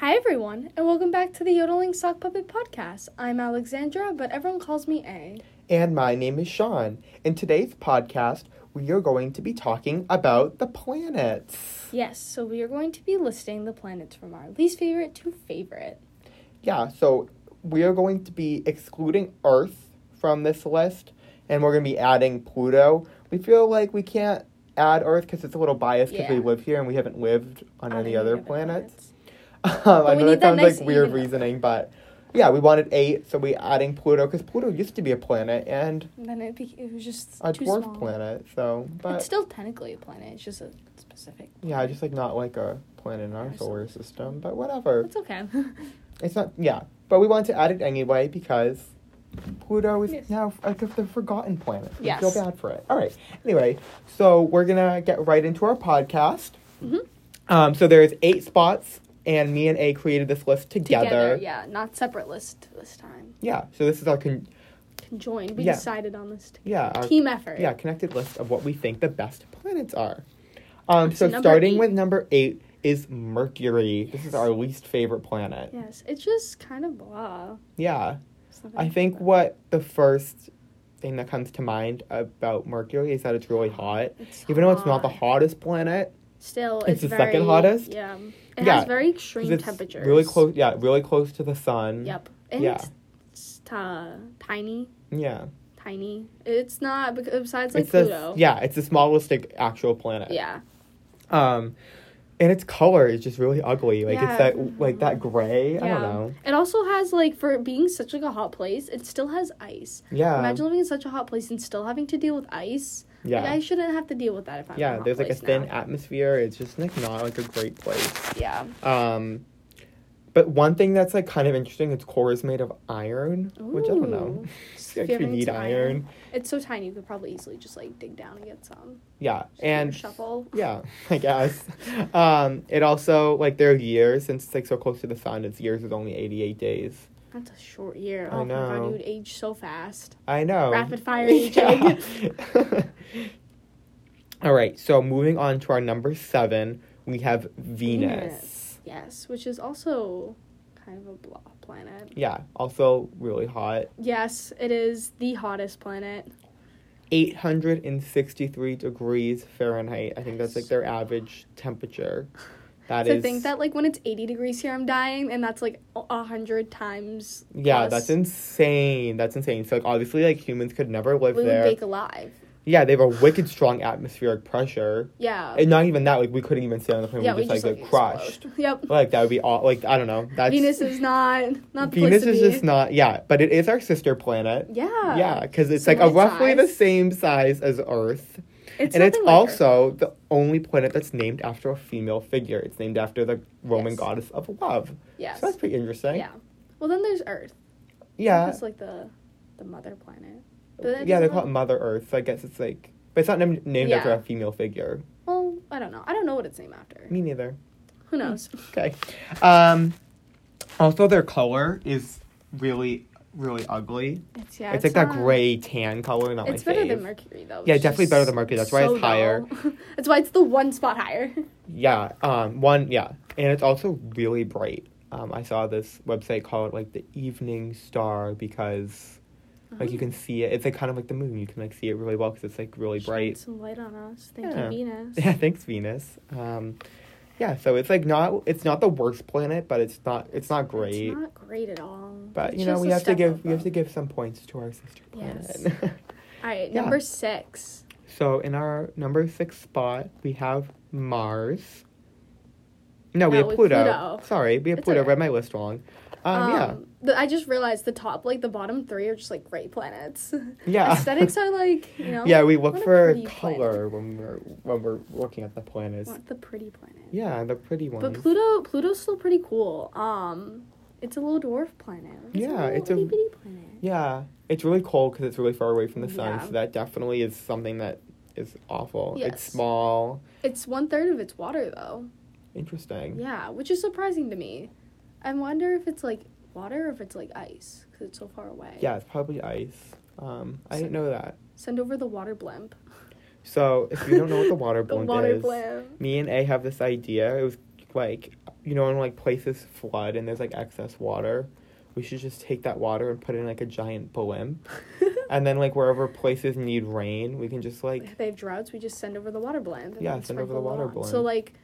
Hi, everyone, and welcome back to the Yodeling Sock Puppet Podcast. I'm Alexandra, but everyone calls me A. And my name is Sean. In today's podcast, we are going to be talking about the planets. Yes, so we are going to be listing the planets from our least favorite to favorite. Yeah, so we are going to be excluding Earth from this list, and we're going to be adding Pluto. We feel like we can't add Earth because it's a little biased because we live here and we haven't lived on, On any other planets. planets. Um, I know that sounds nice like weird reasoning, but yeah, we wanted eight, so we adding Pluto because Pluto used to be a planet and then it, be- it was just a too dwarf small. planet. So, but It's still technically a planet, it's just a specific. yeah, just like not like a planet in our solar system, but whatever. It's okay. It's not, yeah, but we wanted to add it anyway because Pluto is Yes. now like the forgotten planet. We Yes. feel bad for it. All right. Anyway, so we're gonna get right into our podcast. Mhm. Um, so there's eight spots, and me and A created this list together. yeah, not separate list this time. Yeah, So this is our con- Conjoined. We Yeah. decided on this together. yeah our, Team effort. yeah connected list of what we think the best planets are. Um, So so number starting eight. with number eight is Mercury. This is our least favorite planet. Yes, it's just kind of blah. Yeah. It's I think what the first thing that comes to mind about Mercury is that it's really hot. Even though it's not the hot. hottest planet, Still, It's it's, the very, second hottest? Yeah, it Yeah, has very extreme temperatures. really close. Yeah, really close to the sun. Yep, and Yeah. it's, uh, tiny, Yeah. tiny. It's not besides like it's Pluto. yeah, it's the smallest like, actual planet. yeah, Um, and its color is just really ugly. Like Yeah. it's that like that gray. I don't know. It also has like for being such like a hot place, it still has ice. Yeah. Imagine living in such a hot place and still having to deal with ice. yeah. Like, I shouldn't have to deal with that if I'm yeah. There's like a thin now. atmosphere. It's just like not like a great place. Yeah. Um, but one thing that's like kind of interesting, its core is made of iron, which I don't know. You actually need some iron. It's so tiny you could probably easily just like dig down and get some. Yeah, Just and shuffle. yeah, I guess. um, it also like their years since it's like so close to the sun. Its years is only eighty eight days. That's a short year. I Oh my god, you would age so fast. I know. Rapid fire aging. All right, so moving on to our number seven, we have Venus. Yes, which is also kind of a blah planet. Yeah, also really hot. Yes, it is the hottest planet. 863 degrees Fahrenheit. I think that's like their average temperature. That is think that like when it's 80 degrees here, I'm dying, and that's like a hundred times. Yeah, plus, that's insane. That's insane. So like obviously like humans could never live We would there. bake alive. Yeah, they have a wicked strong atmospheric pressure. Yeah. And not even that, like we couldn't even stay on the plane. yeah, we just like get crushed. Yep. Like that would be all like I don't know. That's Venus is not not the Venus is be. just not yeah, but it is our sister planet. Yeah. Yeah, because it's like a roughly the same size as Earth, It's and it's like Earth. also the only planet that's named after a female figure. It's named after the Roman Yes. goddess of love. yes. So that's pretty interesting. Yeah. Well, then there's Earth. Yeah, It's like the the mother planet. Yeah, they call it Mother Earth. So I guess it's like, but it's not named, named after a female figure. Well, I don't know. I don't know what it's named after. Me neither. Who knows? Okay. Um, also, their color is really, really ugly. It's yeah. it's, it's like that gray tan color, not It's my better fave. than Mercury though. Yeah, definitely better than Mercury. That's why it's higher. That's why it's the one spot higher. Yeah. Um. One. Yeah. And it's also really bright. Um. I saw this website called like the Evening Star because like you can see it. It's like kind of like the moon. You can like see it really well because it's like really Shine bright. some light on us. Thank Yeah. you, Venus. Yeah. Thanks, Venus. Um. Yeah. So it's like not. It's not the worst planet, but it's not. It's not great. It's not great at all. But It's you know we have to give we have to give some points to our sister planet. Yes. All right, Yeah. number six. so in our number six spot we have Mars. No, we No, have Pluto. Pluto. Sorry, we have It's Pluto. okay. Read my list wrong. Um, yeah, the, I just realized the top, like the bottom three, are just like great planets. yeah. Aesthetics are like you know. yeah, we look for color when we're when we're looking at the planets. Want the pretty planet. Yeah, the pretty one. But Pluto, Pluto's still pretty cool. Um, it's a little dwarf planet. It's Yeah, a it's a- itty bitty planet. Yeah, it's really cold because it's really far away from the sun. Yeah. So that definitely is something that is awful. Yes. It's small. It's one third of its water though. Interesting. Yeah, which is surprising to me. I wonder if it's like water or if it's like ice because it's so far away. Yeah, it's probably ice. Um, I So- didn't know that. Send over the water blimp. So if you don't know what the water The blimp water is, blimp. me and A have this idea. It was like you know, when like places flood and there's like excess water, we should just take that water and put it in like a giant blimp. and then like wherever places need rain, we can just like if they have droughts, we just send over the water blimp. Yeah, send over the water on. So like,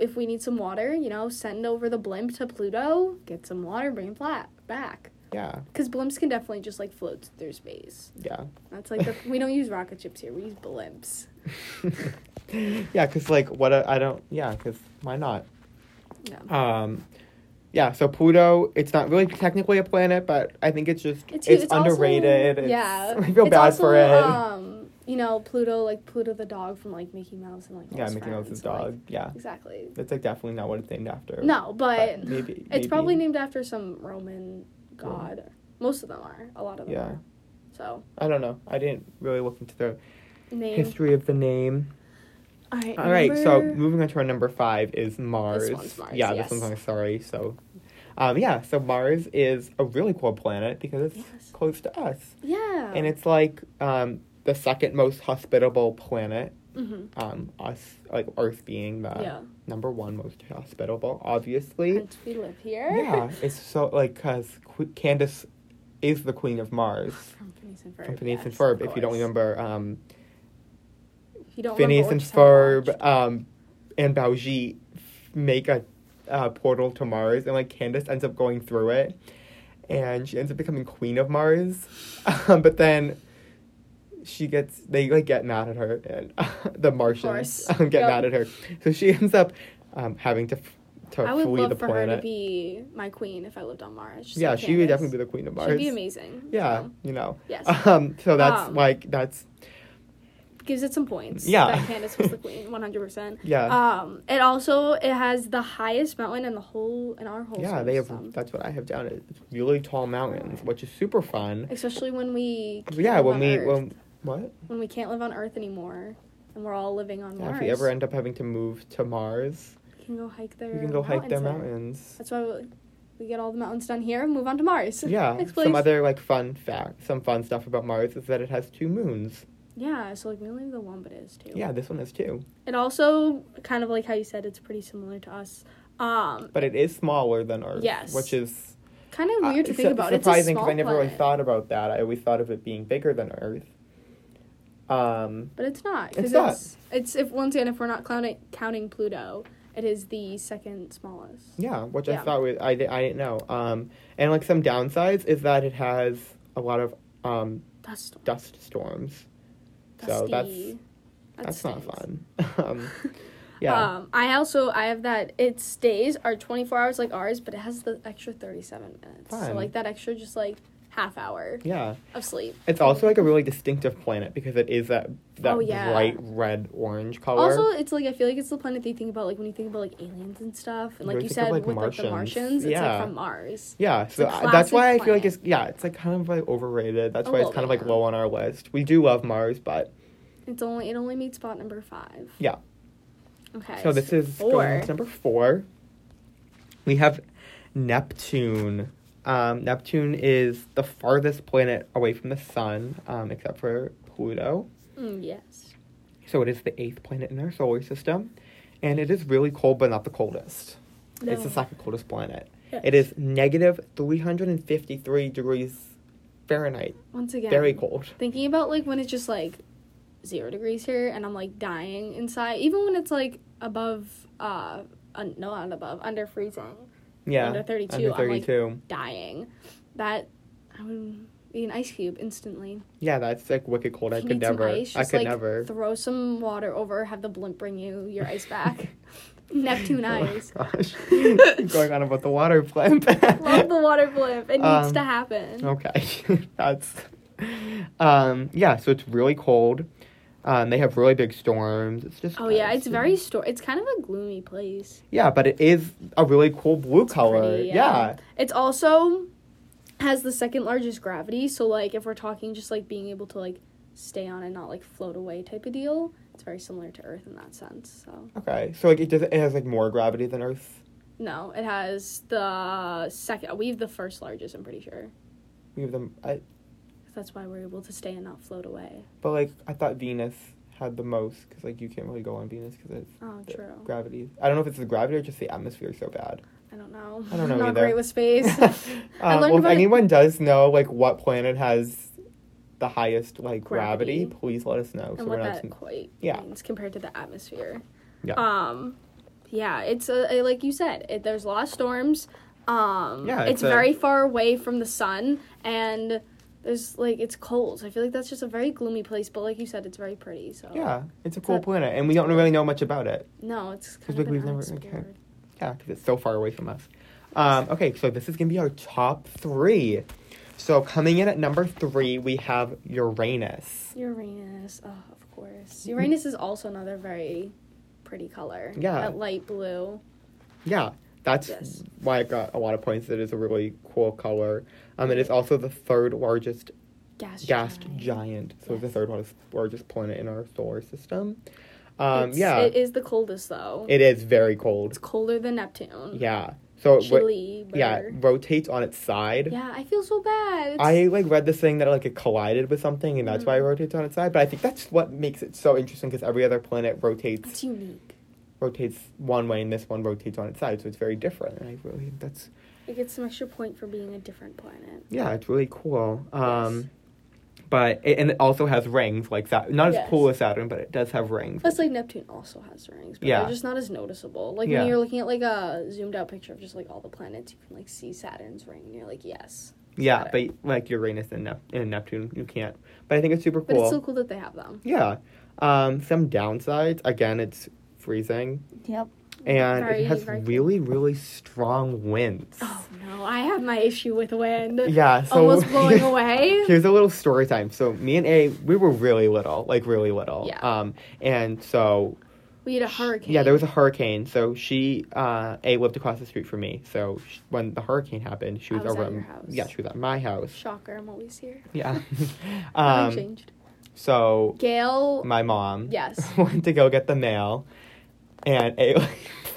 if we need some water, you know, send over the blimp to Pluto, get some water, bring it flat back. yeah, Because blimps can definitely just like float through space. yeah. That's like the, we don't use rocket ships here. We use blimps. yeah, cuz like what I don't yeah, cuz why not? Yeah. Um yeah, so Pluto, it's not really technically a planet, but I think it's just it's, It's, it's also- underrated. it's, yeah. I feel It's bad also, for it. Um, you know, Pluto, like Pluto the dog from like Mickey Mouse and like yeah, Mickey Mouse's so, like, dog. yeah. exactly. That's like definitely not what it's named after. No, but, maybe it's maybe. probably named after some Roman god. Most of them are. A lot of them Yeah. are. So I don't know. I didn't really look into the name. history of the name. All right. All right, so moving on to our number five is Mars. one's Mars, Yeah, yes. this one's on sorry. So, um, yeah, so Mars is a really cool planet because it's Yes. close to us, Yeah. and it's like um, the second most hospitable planet. hmm Um, us like Earth being the yeah. number one most hospitable, obviously. Hence we live here. yeah, it's so like because Qu- Candace is the queen of Mars. From Phineas and Ferb. From Phineas and Ferb, if you don't remember, um, If you don't Phineas remember, and a Ferb um, and f- make a uh, portal to Mars, and like Candace ends up going through it, and she ends up becoming queen of Mars. Um, but then she gets they like get mad at her, and the Martians get Yep. mad at her. So she ends up um, having to f- to I would flee love the for her to planet. be my queen if I lived on Mars. just yeah, like she would definitely be the queen of Mars. She'd be amazing. Yeah, so, you know. yes. Um, so that's Um, like that's Gives it some points. Yeah. That Candace was the queen, one hundred percent. yeah. Um, it also it has the highest mountain in the whole in our whole. yeah, they have. system. That's what I have down. It's really tall mountains, which is super fun. Especially when we Yeah, when we Earth. when what? when we can't live on Earth anymore, and we're all living on Yeah, Mars. if we ever end up having to move to Mars, we can go hike there. we can go hike their there. mountains. That's why we, we get all the mountains done here and move on to Mars. Yeah, Next some other like fun fact, some fun stuff about Mars is that it has two moons. Yeah, so like we only have the one, but it is too. Yeah, this one has two, It also kind of like how you said it's pretty similar to us. Um, but it is smaller than Earth. Yes. which is kind of weird uh, to think su- about. Surprising because I never really thought about that. I always thought of it being bigger than Earth. Um, but it's not. 'cause It's not. It's, it's if once again if we're not counting counting Pluto, it is the second smallest. Yeah, which I thought was I, I didn't know. Um, and like some downsides is that it has a lot of um, Dust storm. dust storms. So that's Dusty. That that's not fun. um, yeah, Um, I also I have that its days are twenty four hours like ours, but it has the extra thirty seven minutes. So like that extra just like half hour yeah. of sleep. It's also like a really distinctive planet because it is that that Oh, yeah. bright red orange color. Also, it's like I feel like it's the planet that you think about like when you think about like aliens and stuff, and like you think said of, like, with like the Martians. Martians, it's Yeah. like from Mars. yeah, so I- that's why I feel like it's yeah, it's like kind of like overrated. That's why it's kind of like low on our list. We do love Mars, but It's only it only meets spot number five. Yeah. Okay. so this is four. number four. We have Neptune. Um, Neptune is the farthest planet away from the sun, um, except for Pluto. Mm, yes. So it is the eighth planet in our solar system, and it is really cold, but not the coldest. No. It's the second coldest planet. Yes. It is negative three hundred and fifty-three degrees Fahrenheit. once again Very cold. Thinking about like when it's just like zero degrees here and I'm like dying inside, even when it's like above, uh, un- no, not above, under freezing, Yeah, Under 32, Under I'm, like- dying, that I would be an ice cube instantly. yeah, that's like wicked cold. I If you could never. ice, I could like, never. Throw some water over, have the blimp bring you your ice back. Neptune ice. Oh, gosh, going on about the water blimp. Love the water blimp. It needs Um, to happen. Okay, that's um yeah. So it's really cold. Um, they have really big storms. It's just Oh yeah, it's very sto- It's kind of a gloomy place. yeah, but it is a really cool blue color. pretty, yeah. yeah. It's also has the second largest gravity, so like if we're talking just like being able to like stay on and not like float away type of deal, it's very similar to Earth in that sense. So Okay, so like it does. It has like more gravity than Earth. no, it has the second. We have the first largest. I'm pretty sure. We have them. I, That's why we're able to stay and not float away. but like I thought Venus had the most because like you can't really go on Venus because it's Oh, true. gravity. I don't know if it's the gravity or just the atmosphere is so bad. I don't know. I don't know I'm not either. great with space. Um, well, if about it- anyone does know like what planet has the highest like gravity, Gravity. please let us know. and we're what not. that quite Yeah. means compared to the atmosphere. Yeah. Um, yeah, it's a, like you said. It, there's a lot of storms. Um, Yeah, it's, it's a- very far away from the sun, and there's like it's cold. So I feel like that's just a very gloomy place. But like you said, it's very pretty. So yeah, it's a cool that- planet, and we don't really know much about it. no, it's Because, kind like, we've never- okay. Yeah, because it's so far away from us. Um, okay, so this is gonna be our top three. So coming in at number three, we have Uranus. Uranus, oh, of course. Uranus is also another very pretty color. Yeah. that light blue. Yeah, that's Yes. why I got a lot of points. It is a really cool color. Um, it is also the third largest Gas, gas giant. giant. So it's the third largest, largest planet in our solar system. Um, yeah, it is the coldest though. it is very cold. it's colder than Neptune. Yeah, so it ro- chilly. yeah, it rotates on its side. Yeah, I feel so bad. It's, I like read this thing that like it collided with something and that's why it Mm. rotates on its side. But I think that's what makes it so interesting because every other planet rotates it's unique. rotates one way and this one rotates on its side, so it's very different. And I really that's It gets some extra point for being a different planet. yeah, it's really cool. Um, Yes. but it, and it also has rings like that. Not as Yes. cool as Saturn, but it does have rings. Plus, like Neptune also has rings, but Yeah. they're just not as noticeable. Like Yeah. when you're looking at like a zoomed out picture of just like all the planets, you can like see Saturn's ring, and you're like, yes. yeah, Saturn. but like Uranus and, Nep- and Neptune, you can't. But I think it's super cool. But it's still cool that they have them. Yeah. Um, some downsides. Again, it's freezing, Yep. And Very, it has very cool. really, really strong winds. Oh no, I have my issue with wind. Yeah. So Almost blowing away. Here's a little story time. So me and A, we were really little, like really little. Yeah. Um, and so We had a hurricane. yeah, there was a hurricane. So she, uh, A lived across the street from me. So sh- when the hurricane happened, she was, was over at your house. Yeah, she was at my house. shocker. I'm always here. Yeah. Um, changed. so Gail. my mom Yes. went to go get the mail, and like,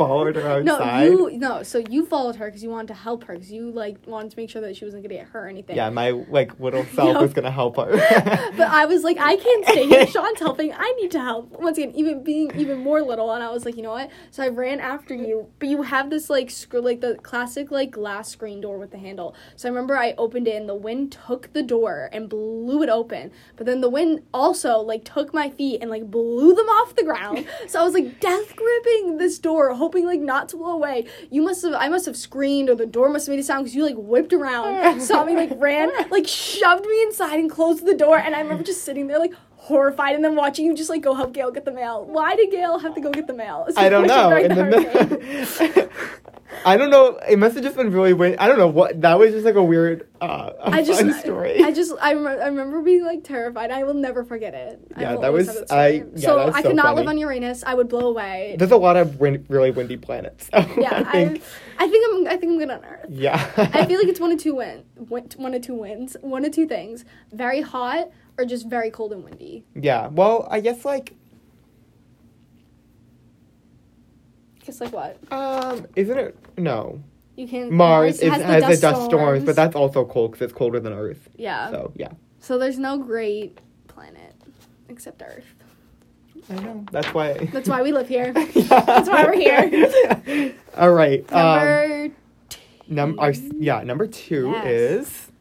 followed her No, you no. So you followed her because you wanted to help her because you like wanted to make sure that she wasn't gonna get hurt or anything. Yeah, my like little self No. was gonna help her. But I was like, I can't stay here. Sean's helping. I need to help. Once again, even being even more little, and I was like, you know what? So I ran after you. But you have this like screw, like the classic like glass screen door with the handle. So I remember I opened it, and the wind took the door and blew it open. But then the wind also like took my feet and like blew them off the ground. So I was like death gripping this door, hoping like not to blow away. You must have, I must have screamed, or the door must have made a sound because you like whipped around, saw me like ran, like shoved me inside and closed the door. And I remember just sitting there like horrified, and then watching you just like go help Gail get the mail. Why did Gail have to go get the mail? I don't know. And the. I don't know. It must have just been really weird. I don't know what. That was just like a weird, uh, a I just, fun story. I just, I remember, I remember being like terrified. I will never forget it. Yeah, that was-. I- yeah, so that was I so could not live on Uranus. I would blow away. There's a lot of wind, really windy planets. So yeah, I think. I, I think I'm, I think I'm good on Earth. yeah. I feel like it's one of two win, one of two wins, one of two things: very hot or just very cold and windy. yeah. Well, I guess like Just like what um, isn't it? No, you can't. Mars, is, has, has, the dust storms, but that's also cold because it's colder than Earth. yeah. So. Yeah. So there's no great planet except Earth. I know. That's why. That's why we live here. That's why we're here. All right. um, Number num- our, yeah, number two Yes. is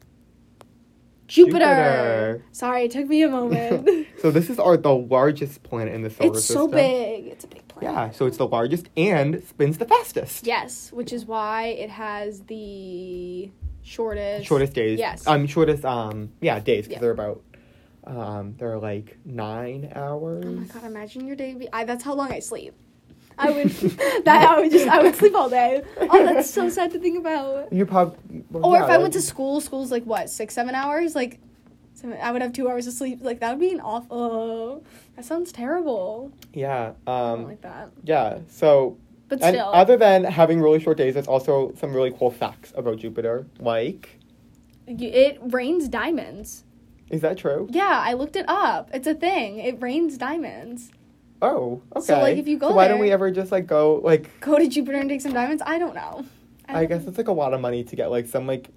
Jupiter. Jupiter. Sorry, it took me a moment. So this is our the largest planet in the solar it's system. so big. It's a big planet. Yeah, so it's the largest and spins the fastest. Yes, which is why it has the shortest. Shortest days. Yes. Um, shortest. Um, yeah, days because Yeah. they're about. Um, they're like nine hours. Oh my god! Imagine your day. Be- I, that's how long I sleep. I would. that I would just. I would sleep all day. Oh, that's so sad to think about. You probably. Or if I went to school, school's like what six, seven hours. Like, seven, I would have two hours of sleep. Like that would be an awful. That sounds terrible. Yeah. Um. like that. Yeah. So. But And still, other than having really short days, there's also some really cool facts about Jupiter. Like, it rains diamonds. is that true? Yeah, I looked it up. It's a thing. It rains diamonds. Oh, okay. So, like, if you go so why don't we ever just like go like? Go to Jupiter and take some diamonds. I don't know. I don't guess it's like a lot of money to get like some like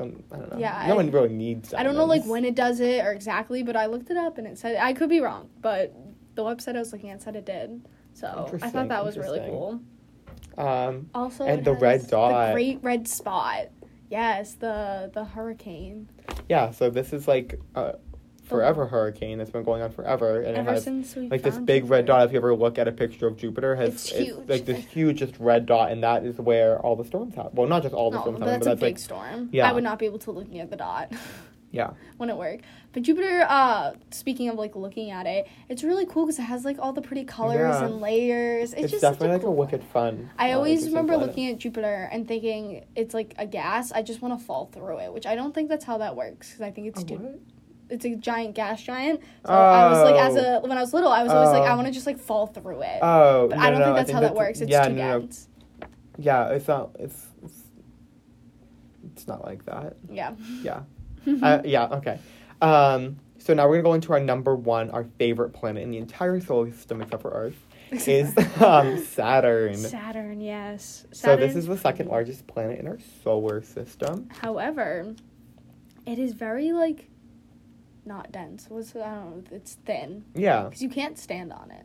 I don't know. Yeah, no I- one really needs. I don't know like when it does it or exactly, but I looked it up and it said I could be wrong, but the website I was looking at said it did. So I thought that was really cool. Um, Also, And the red dot. the great red spot. Yes, the the hurricane. yeah. So this is like a forever hurricane that's been going on forever, and Ever it has since we like this big red dot. If you ever look at a picture of Jupiter, has It's huge. like this huge just red dot, and that is where all the storms happen. Well, not just all the No, storms but happen, that's but a that's big like storm. Yeah. I would not be able to looking at the dot. yeah, Wouldn't work. But Jupiter, uh, speaking of like looking at it, it's really cool because it has like all the pretty colors Yeah. and layers. It's, it's, just definitely like cool a wicked fun. I uh, always remember planet. looking at Jupiter and thinking it's like a gas. I just want to fall through it, which I don't think that's how that works because I think it's Oh, too. It's a giant gas giant. So I was like, as Oh. a when I was little, I was always like, I Oh. want to just like fall through it. Oh, but no, I don't no, think that's how that works. It's yeah, two no, no. Yeah, it's not. It's it's, it's not like that. Yeah. Yeah. uh, yeah. Okay. Um. So now we're gonna go into our number one, our favorite planet in the entire solar system except for Earth, is um, Saturn. Saturn, yes. So this is the second largest planet in our solar system. However, it is very like not dense. What's I don't know. It's thin Yeah. because you can't stand on it.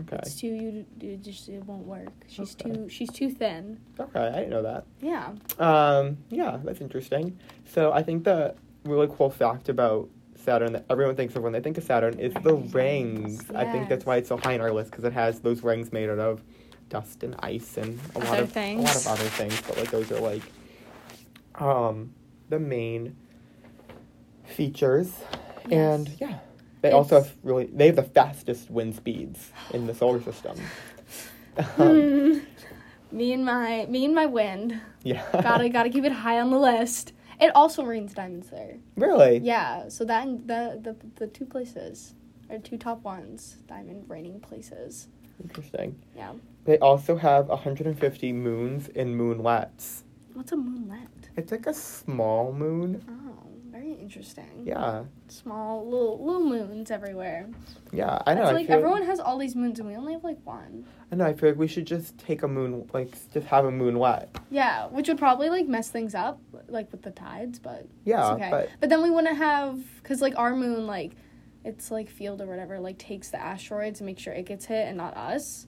Okay. It's too you, you just it won't work. She's Okay. too she's too thin. Okay. I didn't know that. Yeah. Um. Yeah, that's interesting. So I think the really cool fact about Saturn that everyone thinks of when they think of Saturn is the rings. I think that's why it's so high on our list because it has those rings made out of dust and ice and a lot Other of a lot of other things. But like those are like um the main features. And yeah. They also have really they have the fastest wind speeds in the solar system. Um, me and my me and my wind. yeah. Gotta gotta keep it high on the list. It also rains diamonds there. really? Yeah, so that and the the the two places are two top ones diamond raining places. Interesting. Yeah. They also have 150 moons and moonlets. What's a moonlet? It's like a small moon. Oh, interesting. Yeah, Small little little moons everywhere. yeah. I know. I like feel, everyone has all these moons and we only have like one. I know. I feel like we should just take a moon, like just have a moonlet. Yeah, which would probably like mess things up, like with the tides, but Yeah, it's okay. but But then we wouldn't have because like our moon, like it's like field or whatever, like takes the asteroids and make sure it gets hit and not us.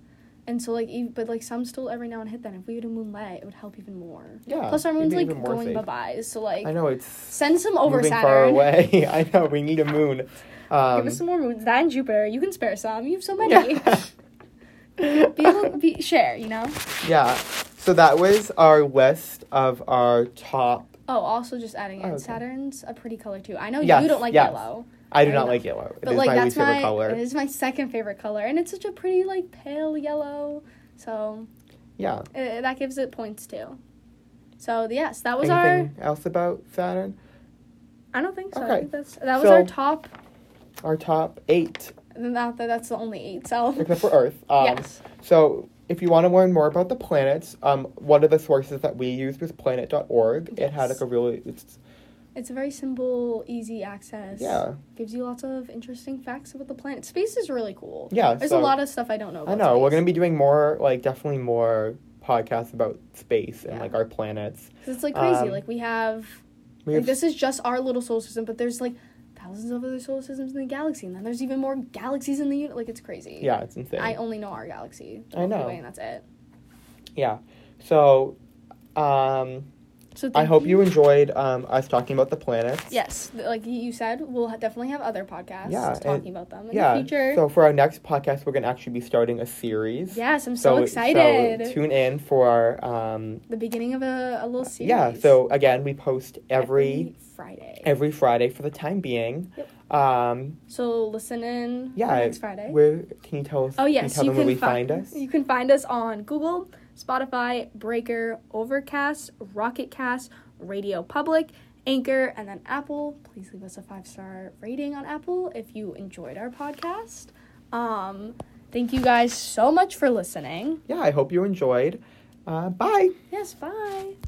And so like, ev- but like some still every now and hit. Then if we had a moonlet, it would help even more. yeah. Plus our moon's like going bye bye. So like, I know it's send some over Saturn. far away. I know we need a moon. Um, Give us some more moons. That and Jupiter. You can spare some. You have so many. yeah. be able be share. You know. yeah. So that was our list of our top. Oh, also just adding in Oh, okay. Saturn's a pretty color too. I know Yes, you don't like yes. yellow. I do I not know. like yellow. It But is like my that's least favorite my color. it is my second favorite color, and it's such a pretty like pale yellow. So Yeah. uh, that gives it points too. So yes, that was our. Anything else about Saturn? I don't think so. I Okay. think that's that was So- our top. Our top eight, Not that that's the only eight. So except for Earth. Um, yes, So, if you want to learn more about the planets, um, one of the sources that we used was planet.org. It had like a really, it's, it's a very simple, easy access. yeah, gives you lots of interesting facts about the planet. Space is really cool. yeah. There's so, a lot of stuff I don't know. About I know we're gonna be doing more, like definitely more podcasts about space and Yeah. like our planets. it's like crazy. um, like we have We Like have, this is just our little solar system, but there's like thousands of other solar systems in the galaxy, and then there's even more galaxies in the universe. Like it's crazy. yeah, it's insane. I only know our galaxy. I know. Way, and that's it. yeah. So, um, So I hope you enjoyed um us talking about the planets. Yes, like you said, we'll ha- definitely have other podcasts Yeah, talking about them in Yeah. the future. So for our next podcast, we're gonna actually be starting a series. yes, I'm so, So excited. So tune in for um the beginning of a, a little series. yeah. So again, we post every Friday. every Friday for the time being. Yep. Um, so listen in Yeah, next Friday. where can you tell us? Oh yes, can you you can where we fi- find us. You can find us on Google, Spotify, Breaker, Overcast, Pocket Cast, Radio Public, Anchor, and then Apple. Please leave us a five star rating on Apple if you enjoyed our podcast. Um, thank you guys so much for listening. Yeah, I hope you enjoyed. Uh, bye. Yes, bye.